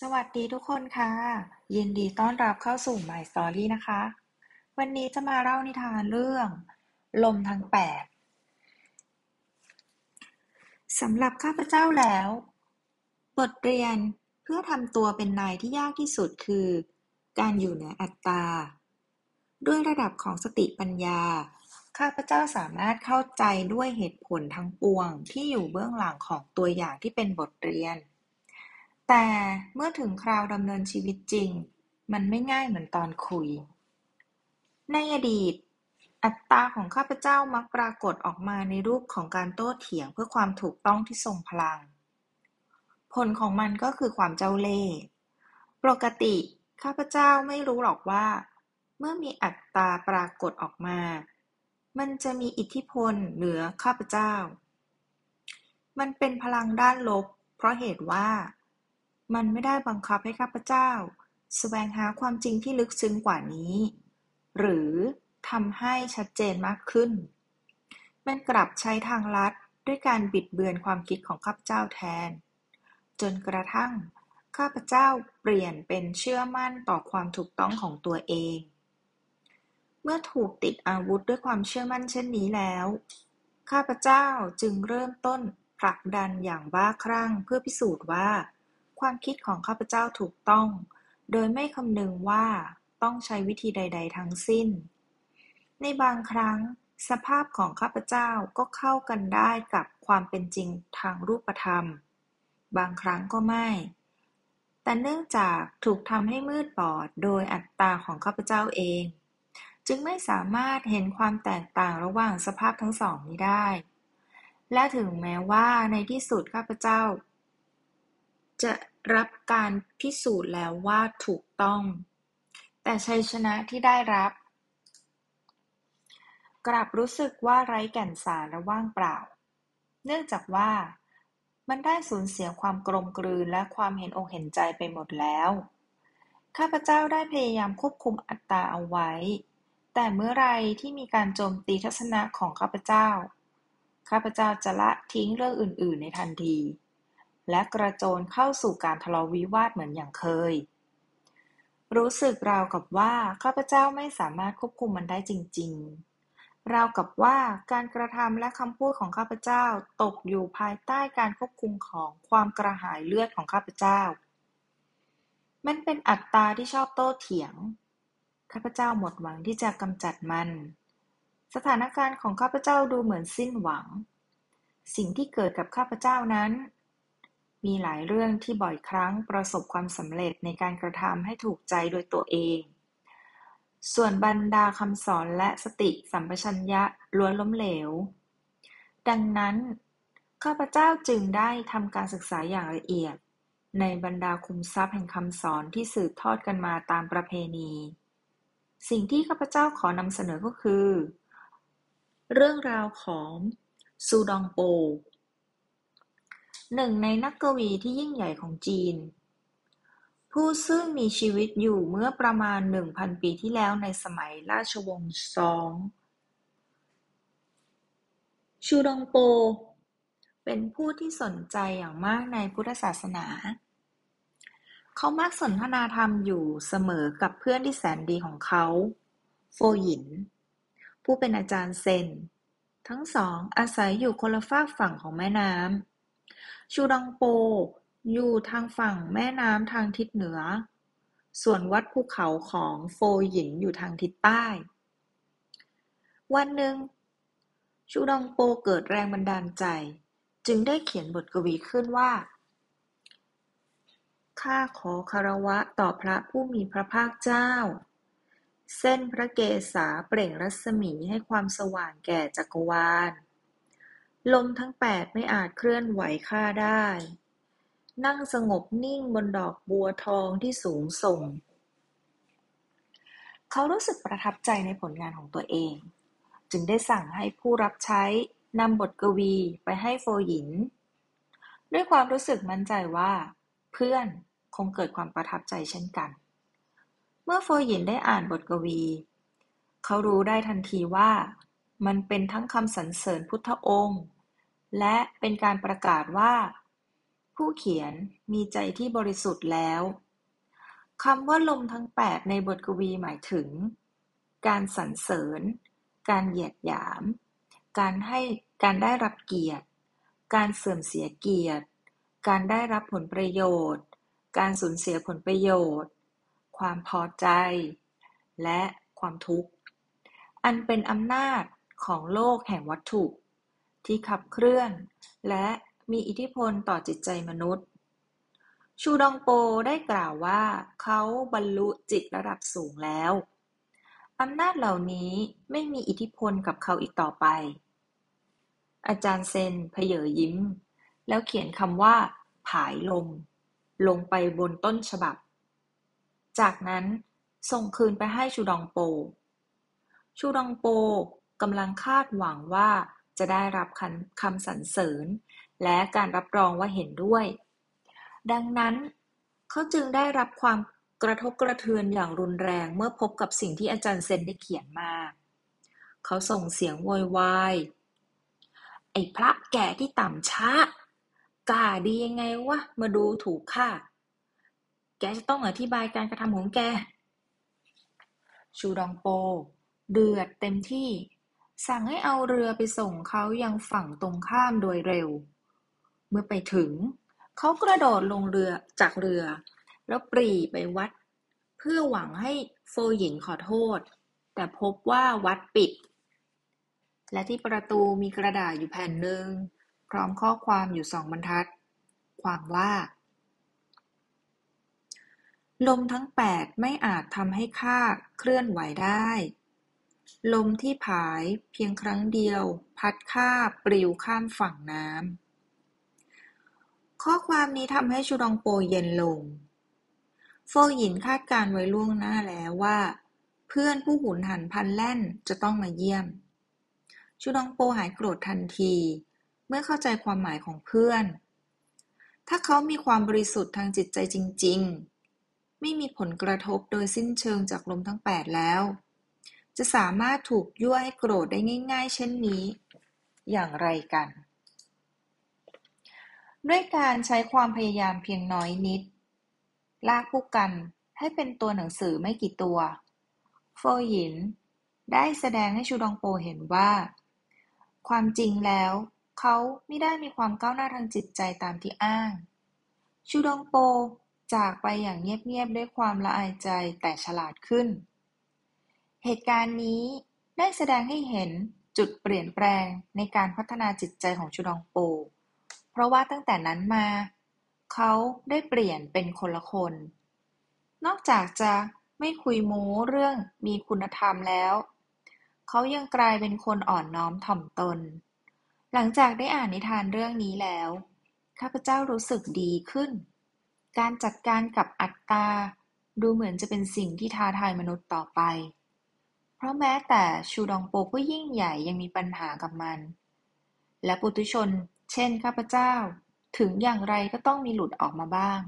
สวัสดีทุกคนค่ะ ยินดีต้อนรับเข้าสู่ My Story นะคะ วันนี้จะมาเล่านิทานเรื่อง ลมทั้งแปดสำหรับข้าพเจ้าแล้ว บทเรียนเพื่อทำตัวเป็นนายที่ยากที่สุดคือ การอยู่เหนืออัตตา ด้วยระดับของสติปัญญา ข้าพเจ้าสามารถเข้าใจด้วยเหตุผลทั้งปวงที่อยู่เบื้องหลังของตัวอย่างที่เป็นบทเรียน แต่เมื่อถึงคราวดำเนินชีวิตจริง มันไม่ง่ายเหมือนตอนคุย ในอดีต อัตตาของข้าพเจ้ามักปรากฏออกมาในรูปของการโต้เถียงเพื่อความถูกต้องที่ทรงพลัง ผลของมันก็คือความเจ้าเล่ห์ปกติ ข้าพเจ้าไม่รู้หรอกว่า เมื่อมีอัตตาปรากฏออกมา มันจะมีอิทธิพลเหนือข้าพเจ้า มันเป็นพลังด้านลบ เพราะเหตุว่า มันไม่ได้บังคับให้ข้าพเจ้าแสวงหาความจริงที่ลึกซึ้งกว่านี้ หรือทำให้ชัดเจนมากขึ้น มันกลับใช้ทางลัดด้วยการบิดเบือนความคิดของข้าพเจ้าแทน จนกระทั่ง ข้าพเจ้าเปลี่ยนเป็นเชื่อมั่นต่อความถูกต้องของตัวเอง เมื่อถูกติดอาวุธด้วยความเชื่อมั่นเช่นนี้แล้ว ข้าพเจ้าจึงเริ่มต้นผลักดันอย่างบ้าคลั่งเพื่อพิสูจน์ว่า ความคิดของข้าพเจ้าถูกต้อง โดยไม่คำนึงว่าต้องใช้วิธีใด ๆ ทั้งสิ้น ในบางครั้ง สภาพของข้าพเจ้าก็เข้ากันได้กับความเป็นจริงทางรูปธรรม บางครั้งก็ไม่ แต่เนื่องจากถูกทำให้มืดบอดโดยอัตตาของข้าพเจ้าเอง จึงไม่สามารถเห็นความแตกต่างระหว่างสภาพทั้งสองนี้ได้ และถึงแม้ว่าในที่สุดข้าพเจ้า จะรับการพิสูจน์แล้วว่าถูกต้อง แต่ชัยชนะที่ได้รับ กลับรู้สึกว่าไร้แก่นสารและว่างเปล่า เนื่องจากว่า มันได้สูญเสียความกลมกลืนและความเห็นอกเห็นใจไปหมดแล้ว ข้าพเจ้าได้พยายามควบคุมอัตตาเอาไว้ แต่เมื่อไรที่มีการโจมตีทัศนะของข้าพเจ้า ข้าพเจ้าจะละทิ้งเรื่องอื่น ๆ ในทันที และกระโจนเข้าสู่การทะเลาะวิวาทเหมือนอย่างเคย รู้สึกราวกับว่าข้าพเจ้าไม่สามารถควบคุมมันได้จริง ๆ ราวกับว่าการกระทำและคำพูดของข้าพเจ้าตกอยู่ภายใต้การควบคุมของความกระหายเลือดของข้าพเจ้า มันเป็นอัตตาที่ชอบโต้เถียง ข้าพเจ้าหมดหวังที่จะกำจัดมัน สถานการณ์ของข้าพเจ้าดูเหมือนสิ้นหวังสิ่งที่เกิดกับข้าพเจ้านั้น มีหลายเรื่องที่บ่อยครั้งประสบความสำเร็จในการกระทำให้ถูกใจโดยตัวเอง ส่วนบรรดาคำสอนและสติสัมปชัญญะล้วนล้มเหลว ดังนั้น ข้าพเจ้าจึงได้ทำการศึกษาอย่างละเอียด ในบรรดาคุมทรัพย์แห่งคำสอนที่สืบทอดกันมาตามประเพณี สิ่งที่ข้าพเจ้าขอนำเสนอก็คือ เรื่องราวของซูดองโป หนึ่งในนักกวีที่ยิ่งใหญ่ของจีน ผู้ซึ่งมีชีวิตอยู่เมื่อประมาณหนึ่งพันปีที่แล้วในสมัยราชวงศ์ซอง ชูดงโป เป็นผู้ที่สนใจอย่างมากในพุทธศาสนา เขามักสนทนาธรรมอยู่เสมอกับเพื่อนที่แสนดีของเขา โฟหยิน ผู้เป็นอาจารย์เซนทั้งสองอาศัยอยู่คนละฝากฝั่งของแม่น้ำ ชูดองโป อยู่ทางฝั่งแม่น้ำทางทิศเหนือ ส่วนวัดภูเขาของโฟหยินอยู่ทางทิศใต้ วันหนึ่ง ชูดองโปเกิดแรงบันดาลใจ จึงได้เขียนบทกวีขึ้นว่าข้าขอคารวะต่อพระผู้มีพระภาคเจ้า เส้นพระเกศาเปล่งรัศมีให้ความสว่างแก่จักรวาล ลมทั้งแปดไม่อาจเคลื่อนไหวข้าได้ นั่งสงบนิ่งบนดอกบัวทองที่สูงส่ง เขารู้สึกประทับใจในผลงานของตัวเอง จึงได้สั่งให้ผู้รับใช้นำบทกวีไปให้โฟหยิน ด้วยความรู้สึกมั่นใจว่า เพื่อนคงเกิดความประทับใจเช่นกัน เมื่อโฟหยินได้อ่านบทกวี เขารู้ได้ทันทีว่ามันเป็นทั้งคำสรรเสริญพุทธองค์ และเป็นการประกาศว่า ผู้เขียนมีใจที่บริสุทธิ์แล้ว คำว่าลมทั้งแปดในบทกวีหมายถึง การสรรเสริญ การเหยียดหยาม การให้การได้รับเกียรติ การเสื่อมเสียเกียรติ การได้รับผลประโยชน์ การสูญเสียผลประโยชน์ ความพอใจ และความทุกข์ อันเป็นอำนาจของโลกแห่งวัตถุ ที่ขับเคลื่อน และมีอิทธิพลต่อจิตใจมนุษย์ ชูดองโปได้กล่าวว่า เขาบรรลุจิตระดับสูงแล้วอำนาจเหล่านี้ไม่มีอิทธิพลกับเขาอีกต่อไป อาจารย์เซนเพเยอยิ้ม แล้วเขียนคำว่า ผายลม ลงไปบนต้นฉบับ จากนั้นส่งคืนไปให้ชูดองโป ชูดองโปกำลังคาดหวังว่า จะได้รับคำสรรเสริญ และการรับรองว่าเห็นด้วย ดังนั้น เขาจึงได้รับความกระทบกระเทือนอย่างรุนแรงเมื่อพบกับสิ่งที่อาจารย์เซนได้เขียนมา เขาส่งเสียงโวยวาย ไอ้พระแก่ที่ต่ำช้ากล้าดียังไงวะมาดูถูกข้าแกจะต้องอธิบายการกระทำของแก ชูดองโป เดือดเต็มที่ สั่งให้เอาเรือไปส่งเขายังฝั่งตรงข้ามโดยเร็ว เมื่อไปถึง เขากระโดดลงเรือจากเรือ แล้วปรีไปวัด เพื่อหวังให้โฟหญิงขอโทษ แต่พบว่าวัดปิด และที่ประตูมีกระดาษอยู่แผ่นหนึ่ง พร้อมข้อความอยู่สองบรรทัด ความว่าลมทั้งแปดไม่อาจทำให้ข้าเคลื่อนไหวได้ ลมที่ผายเพียงครั้งเดียว พัดข้าปลิวข้ามฝั่งน้ำ ข้อความนี้ทำให้ชูดองโปเย็นลง โฟหยินคาดการไว้ล่วงหน้าแล้วว่า เพื่อนผู้หุนหันพันแล่นจะต้องมาเยี่ยม ชูดองโปหายโกรธทันที เมื่อเข้าใจความหมายของเพื่อน ถ้าเขามีความบริสุทธิ์ทางจิตใจจริง ๆ ไม่มีผลกระทบโดยสิ้นเชิงจากลมทั้งแปดแล้ว จะสามารถถูกยั่วให้โกรธได้ง่าย ๆ เช่นนี้ อย่างไรกัน ด้วยการใช้ความพยายามเพียงน้อยนิด ลากผู้กันให้เป็นตัวหนังสือไม่กี่ตัวโฟหยิน ได้แสดงให้ชูดองโปเห็นว่า ความจริงแล้วเขาไม่ได้มีความก้าวหน้าทางจิตใจตามที่อ้าง ชูดองโปจากไปอย่างเงียบๆด้วยความละอายใจแต่ฉลาดขึ้น เหตุการณ์นี้ได้แสดงให้เห็นจุดเปลี่ยนแปลงในการพัฒนาจิตใจของชูดองโป เพราะว่าตั้งแต่นั้นมา เขาได้เปลี่ยนเป็นคนละคน นอกจากจะไม่คุยโม้เรื่องมีคุณธรรมแล้ว เขายังกลายเป็นคนอ่อนน้อมถ่อมตน หลังจากได้อ่านนิทานเรื่องนี้แล้ว ข้าพเจ้ารู้สึกดีขึ้น การจัดการกับอัตตาดูเหมือนจะเป็นสิ่งที่ท้าทายมนุษย์ต่อไป เพราะแม้แต่ชูดองโปผู้ยิ่งใหญ่ยังมีปัญหากับมัน และปุถุชน เช่น ข้าพเจ้า ถึงอย่างไรก็ต้องมีหลุดออกมาบ้าง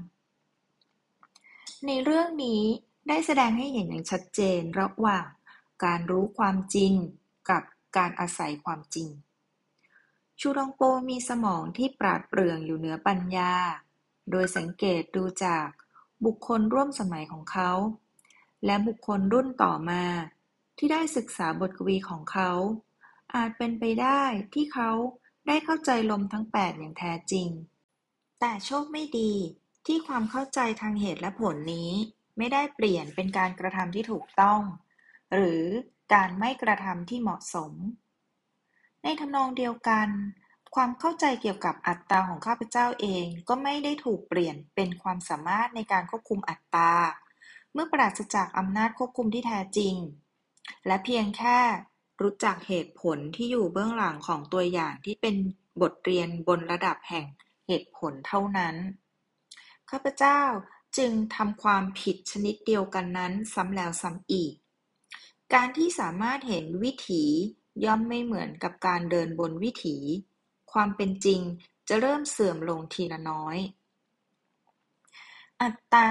ในเรื่องนี้ได้แสดงให้เห็นอย่างชัดเจนระหว่างการรู้ความจริงกับการอาศัยความจริง ชูดองโปมีสมองที่ปราดเปรื่องอยู่เหนือปัญญา โดยสังเกตดูจากบุคคลร่วมสมัยของเขา และบุคคลรุ่นต่อมา ที่ได้ศึกษาบทกวีของเขา อาจเป็นไปได้ที่เขาได้เข้าใจลมทั้งแปดอย่างแท้จริง แต่โชคไม่ดีที่ความเข้าใจทางเหตุและผลนี้ไม่ได้เปลี่ยนเป็นการกระทำที่ถูกต้อง หรือการไม่กระทำที่เหมาะสม ในทำนองเดียวกัน ความเข้าใจเกี่ยวกับอัตตาของข้าพเจ้าเองก็ไม่ได้ถูกเปลี่ยนเป็นความสามารถในการควบคุมอัตตา เมื่อปราศจากอำนาจควบคุมที่แท้จริง และเพียงแค่รู้จักเหตุผลที่อยู่เบื้องหลังของตัวอย่างที่เป็นบทเรียนบนระดับแห่งเหตุผลเท่านั้น ข้าพเจ้าจึงทำความผิดชนิดเดียวกันนั้นซ้ำแล้วซ้ำอีก การที่สามารถเห็นวิถีย่อมไม่เหมือนกับการเดินบนวิถี ความเป็นจริงจะเริ่มเสื่อมลงทีละน้อย อัตตา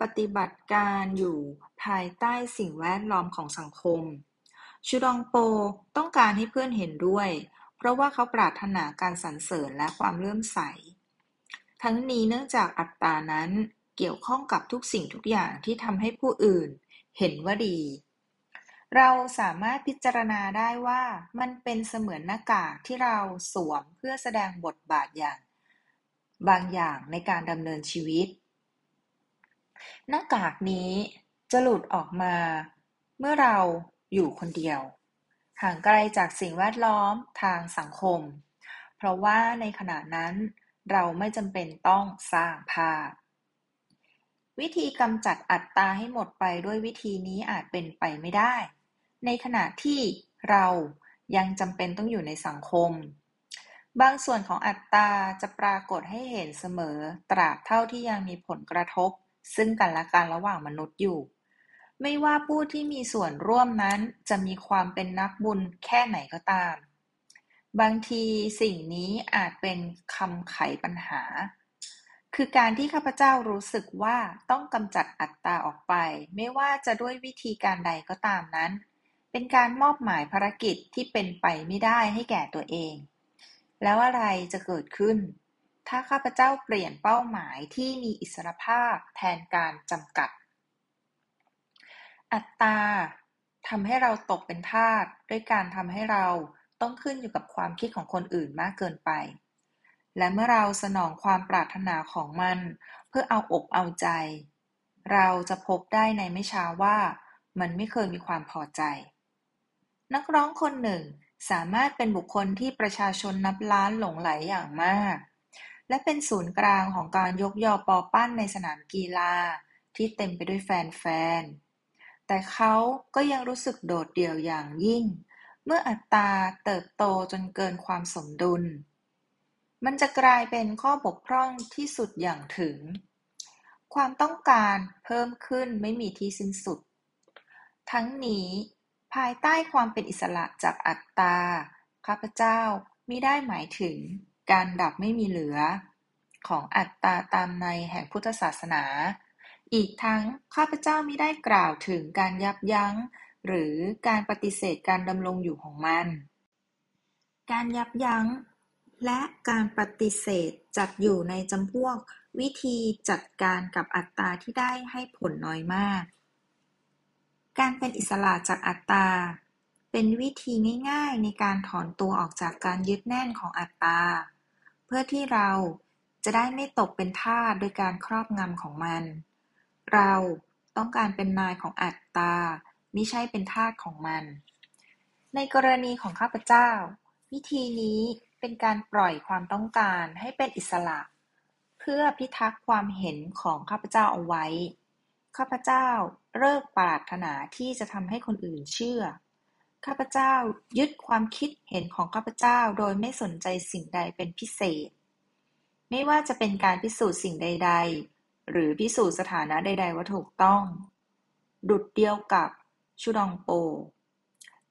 ปฏิบัติการอยู่ภายใต้สิ่งแวดล้อมของสังคม ชูดองโปต้องการให้เพื่อนเห็นด้วย เพราะว่าเขาปรารถนาการสรรเสริญและความเลื่อมใส ทั้งนี้เนื่องจากอัตตานั้นเกี่ยวข้องกับทุกสิ่งทุกอย่างที่ทำให้ผู้อื่นเห็นว่าดี เราสามารถพิจารณาได้ว่ามันเป็นเสมือนหน้ากากที่เราสวมเพื่อแสดงบทบาทอย่าง บางอย่างในการดำเนินชีวิต หน้ากากนี้จะหลุดออกมาเมื่อเราอยู่คนเดียว ห่างไกลจากสิ่งแวดล้อมทางสังคม เพราะว่าในขณะนั้นเราไม่จำเป็นต้องสร้างภาพ วิธีกำจัดอัตตาให้หมดไปด้วยวิธีนี้อาจเป็นไปไม่ได้ ในขณะที่เรายังจำเป็นต้องอยู่ในสังคม บางส่วนของอัตตาจะปรากฏให้เห็นเสมอตราบเท่าที่ยังมีผลกระทบ ซึ่งกันและกันระหว่างมนุษย์อยู่ ไม่ว่าผู้ที่มีส่วนร่วมนั้นจะมีความเป็นนักบุญแค่ไหนก็ตาม บางทีสิ่งนี้อาจเป็นคำไขปัญหา คือการที่ข้าพเจ้ารู้สึกว่าต้องกำจัดอัตตาออกไป ไม่ว่าจะด้วยวิธีการใดก็ตามนั้น เป็นการมอบหมายภารกิจที่เป็นไปไม่ได้ให้แก่ตัวเอง แล้วอะไรจะเกิดขึ้น ถ้าข้าพเจ้าเปลี่ยนเป้าหมายที่มีอิสรภาพแทนการจำกัด อัตตาทำให้เราตกเป็นทาสด้วยการทำให้เราต้องขึ้นอยู่กับความคิดของคนอื่นมากเกินไป และเมื่อเราสนองความปรารถนาของมัน เพื่อเอาอกเอาใจ เราจะพบได้ในไม่ช้าว่ามันไม่เคยมีความพอใจ นักร้องคนหนึ่งสามารถเป็นบุคคลที่ประชาชนนับล้านหลงไหลอย่างมาก และเป็นศูนย์กลางของการยกยอปอปั้นในสนามกีฬาที่เต็มไปด้วยแฟน ๆ แต่เขาก็ยังรู้สึกโดดเดี่ยวอย่างยิ่ง เมื่ออัตตาเติบโตจนเกินความสมดุล มันจะกลายเป็นข้อบกพร่องที่สุดอย่างถึง ความต้องการเพิ่มขึ้นไม่มีที่สิ้นสุด ทั้งนี้ภายใต้ความเป็นอิสระจากอัตตาข้าพเจ้ามิได้หมายถึง การดับไม่มีเหลือ ของอัตตาตามในแห่งพุทธศาสนา อีกทั้งข้าพเจ้ามิได้กล่าวถึงการยับยั้ง หรือการปฏิเสธการดำรงอยู่ของมัน การยับยั้ง และการปฏิเสธจัดอยู่ในจำพวก วิธีจัดการกับอัตตาที่ได้ให้ผลน้อยมาก การเป็นอิสระจากอัตตาเป็นวิธีง่ายๆ ในการถอนตัวออกจากการยึดแน่นของอัตตา เพื่อที่เราจะได้ไม่ตกเป็นทาสโดยการครอบงำของมัน เราต้องการเป็นนายของอัตตา มิใช่เป็นทาสของมัน ในกรณีของข้าพเจ้า วิธีนี้เป็นการปล่อยความต้องการให้เป็นอิสระ เพื่อพิทักษ์ความเห็นของข้าพเจ้าเอาไว้ ข้าพเจ้าเลิกปรารถนาที่จะทำให้คนอื่นเชื่อ ข้าพเจ้ายึดความคิดเห็นของข้าพเจ้าโดยไม่สนใจสิ่งใดเป็นพิเศษ ไม่ว่าจะเป็นการพิสูจน์สิ่งใด ๆ หรือพิสูจน์สถานะใด ๆ ว่าถูกต้อง ดุดเดียวกับชุดองโป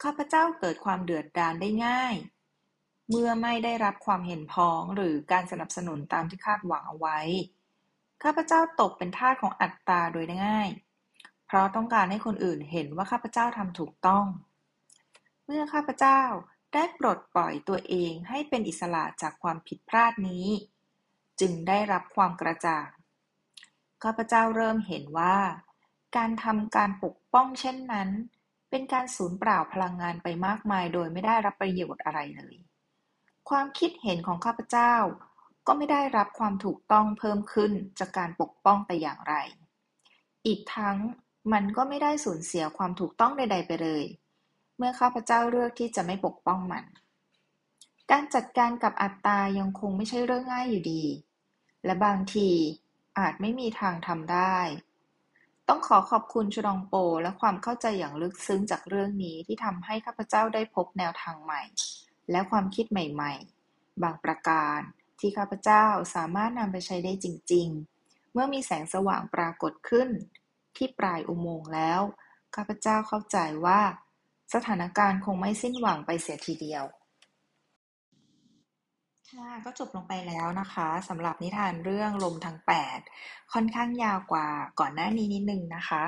ข้าพเจ้าเกิดความเดือดดาลได้ง่าย เมื่อไม่ได้รับความเห็นพ้องหรือการสนับสนุนตามที่คาดหวังเอาไว้ ข้าพเจ้าตกเป็นทาสของอัตตาโดยง่าย เพราะต้องการให้คนอื่นเห็นว่าข้าพเจ้าทำถูกต้อง เมื่อข้าพเจ้าได้ปลดปล่อยตัวเองให้เป็นอิสระจากความผิดพลาดนี้ จึงได้รับความกระจ่าง ข้าพเจ้าเริ่มเห็นว่า การทำการปกป้องเช่นนั้น เป็นการสูญเปล่าพลังงานไปมากมายโดยไม่ได้รับประโยชน์อะไรเลย ความคิดเห็นของข้าพเจ้าก็ไม่ได้รับความถูกต้องเพิ่มขึ้นจากการปกป้องแต่อย่างไร อีกทั้งมันก็ไม่ได้สูญเสียความถูกต้องใด ๆ ไปเลย เมื่อข้าพเจ้าเลือกที่จะไม่ปกป้องมัน การจัดการกับอัตตายังคงไม่ใช่เรื่องง่ายอยู่ดี และบางทีอาจไม่มีทางทำได้ ต้องขอขอบคุณชุดองโปและความเข้าใจอย่างลึกซึ้งจากเรื่องนี้ที่ทำให้ข้าพเจ้าได้พบแนวทางใหม่ และความคิดใหม่ ๆ บางประการที่ข้าพเจ้าสามารถนำไปใช้ได้จริง ๆ เมื่อมีแสงสว่างปรากฏขึ้น ที่ปลายอุโมงค์แล้ว ข้าพเจ้าเข้าใจว่า สถานการณ์คงไม่สิ้นหวังไปเสียทีเดียว ค่ะ ก็จบลงไปแล้วนะคะสำหรับนิทานเรื่องลมทางแปดค่อนข้างยาวกว่าก่อนหน้านี้นิดนึงนะคะ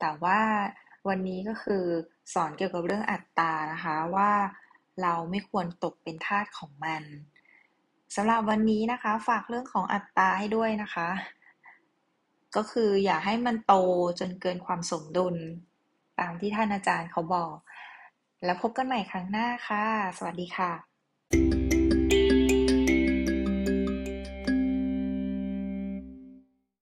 แต่ว่าวันนี้ก็คือสอนเกี่ยวกับเรื่องอัตตานะคะว่าเราไม่ควรตกเป็นทาสของมันสำหรับวันนี้นะคะ ฝากเรื่องของอัตตาให้ด้วยนะคะ ก็คืออย่าให้มันโตจนเกินความสมดุล ตามที่ท่านอาจารย์เขาบอก แล้วพบกันใหม่ครั้งหน้าค่ะ สวัสดีค่ะ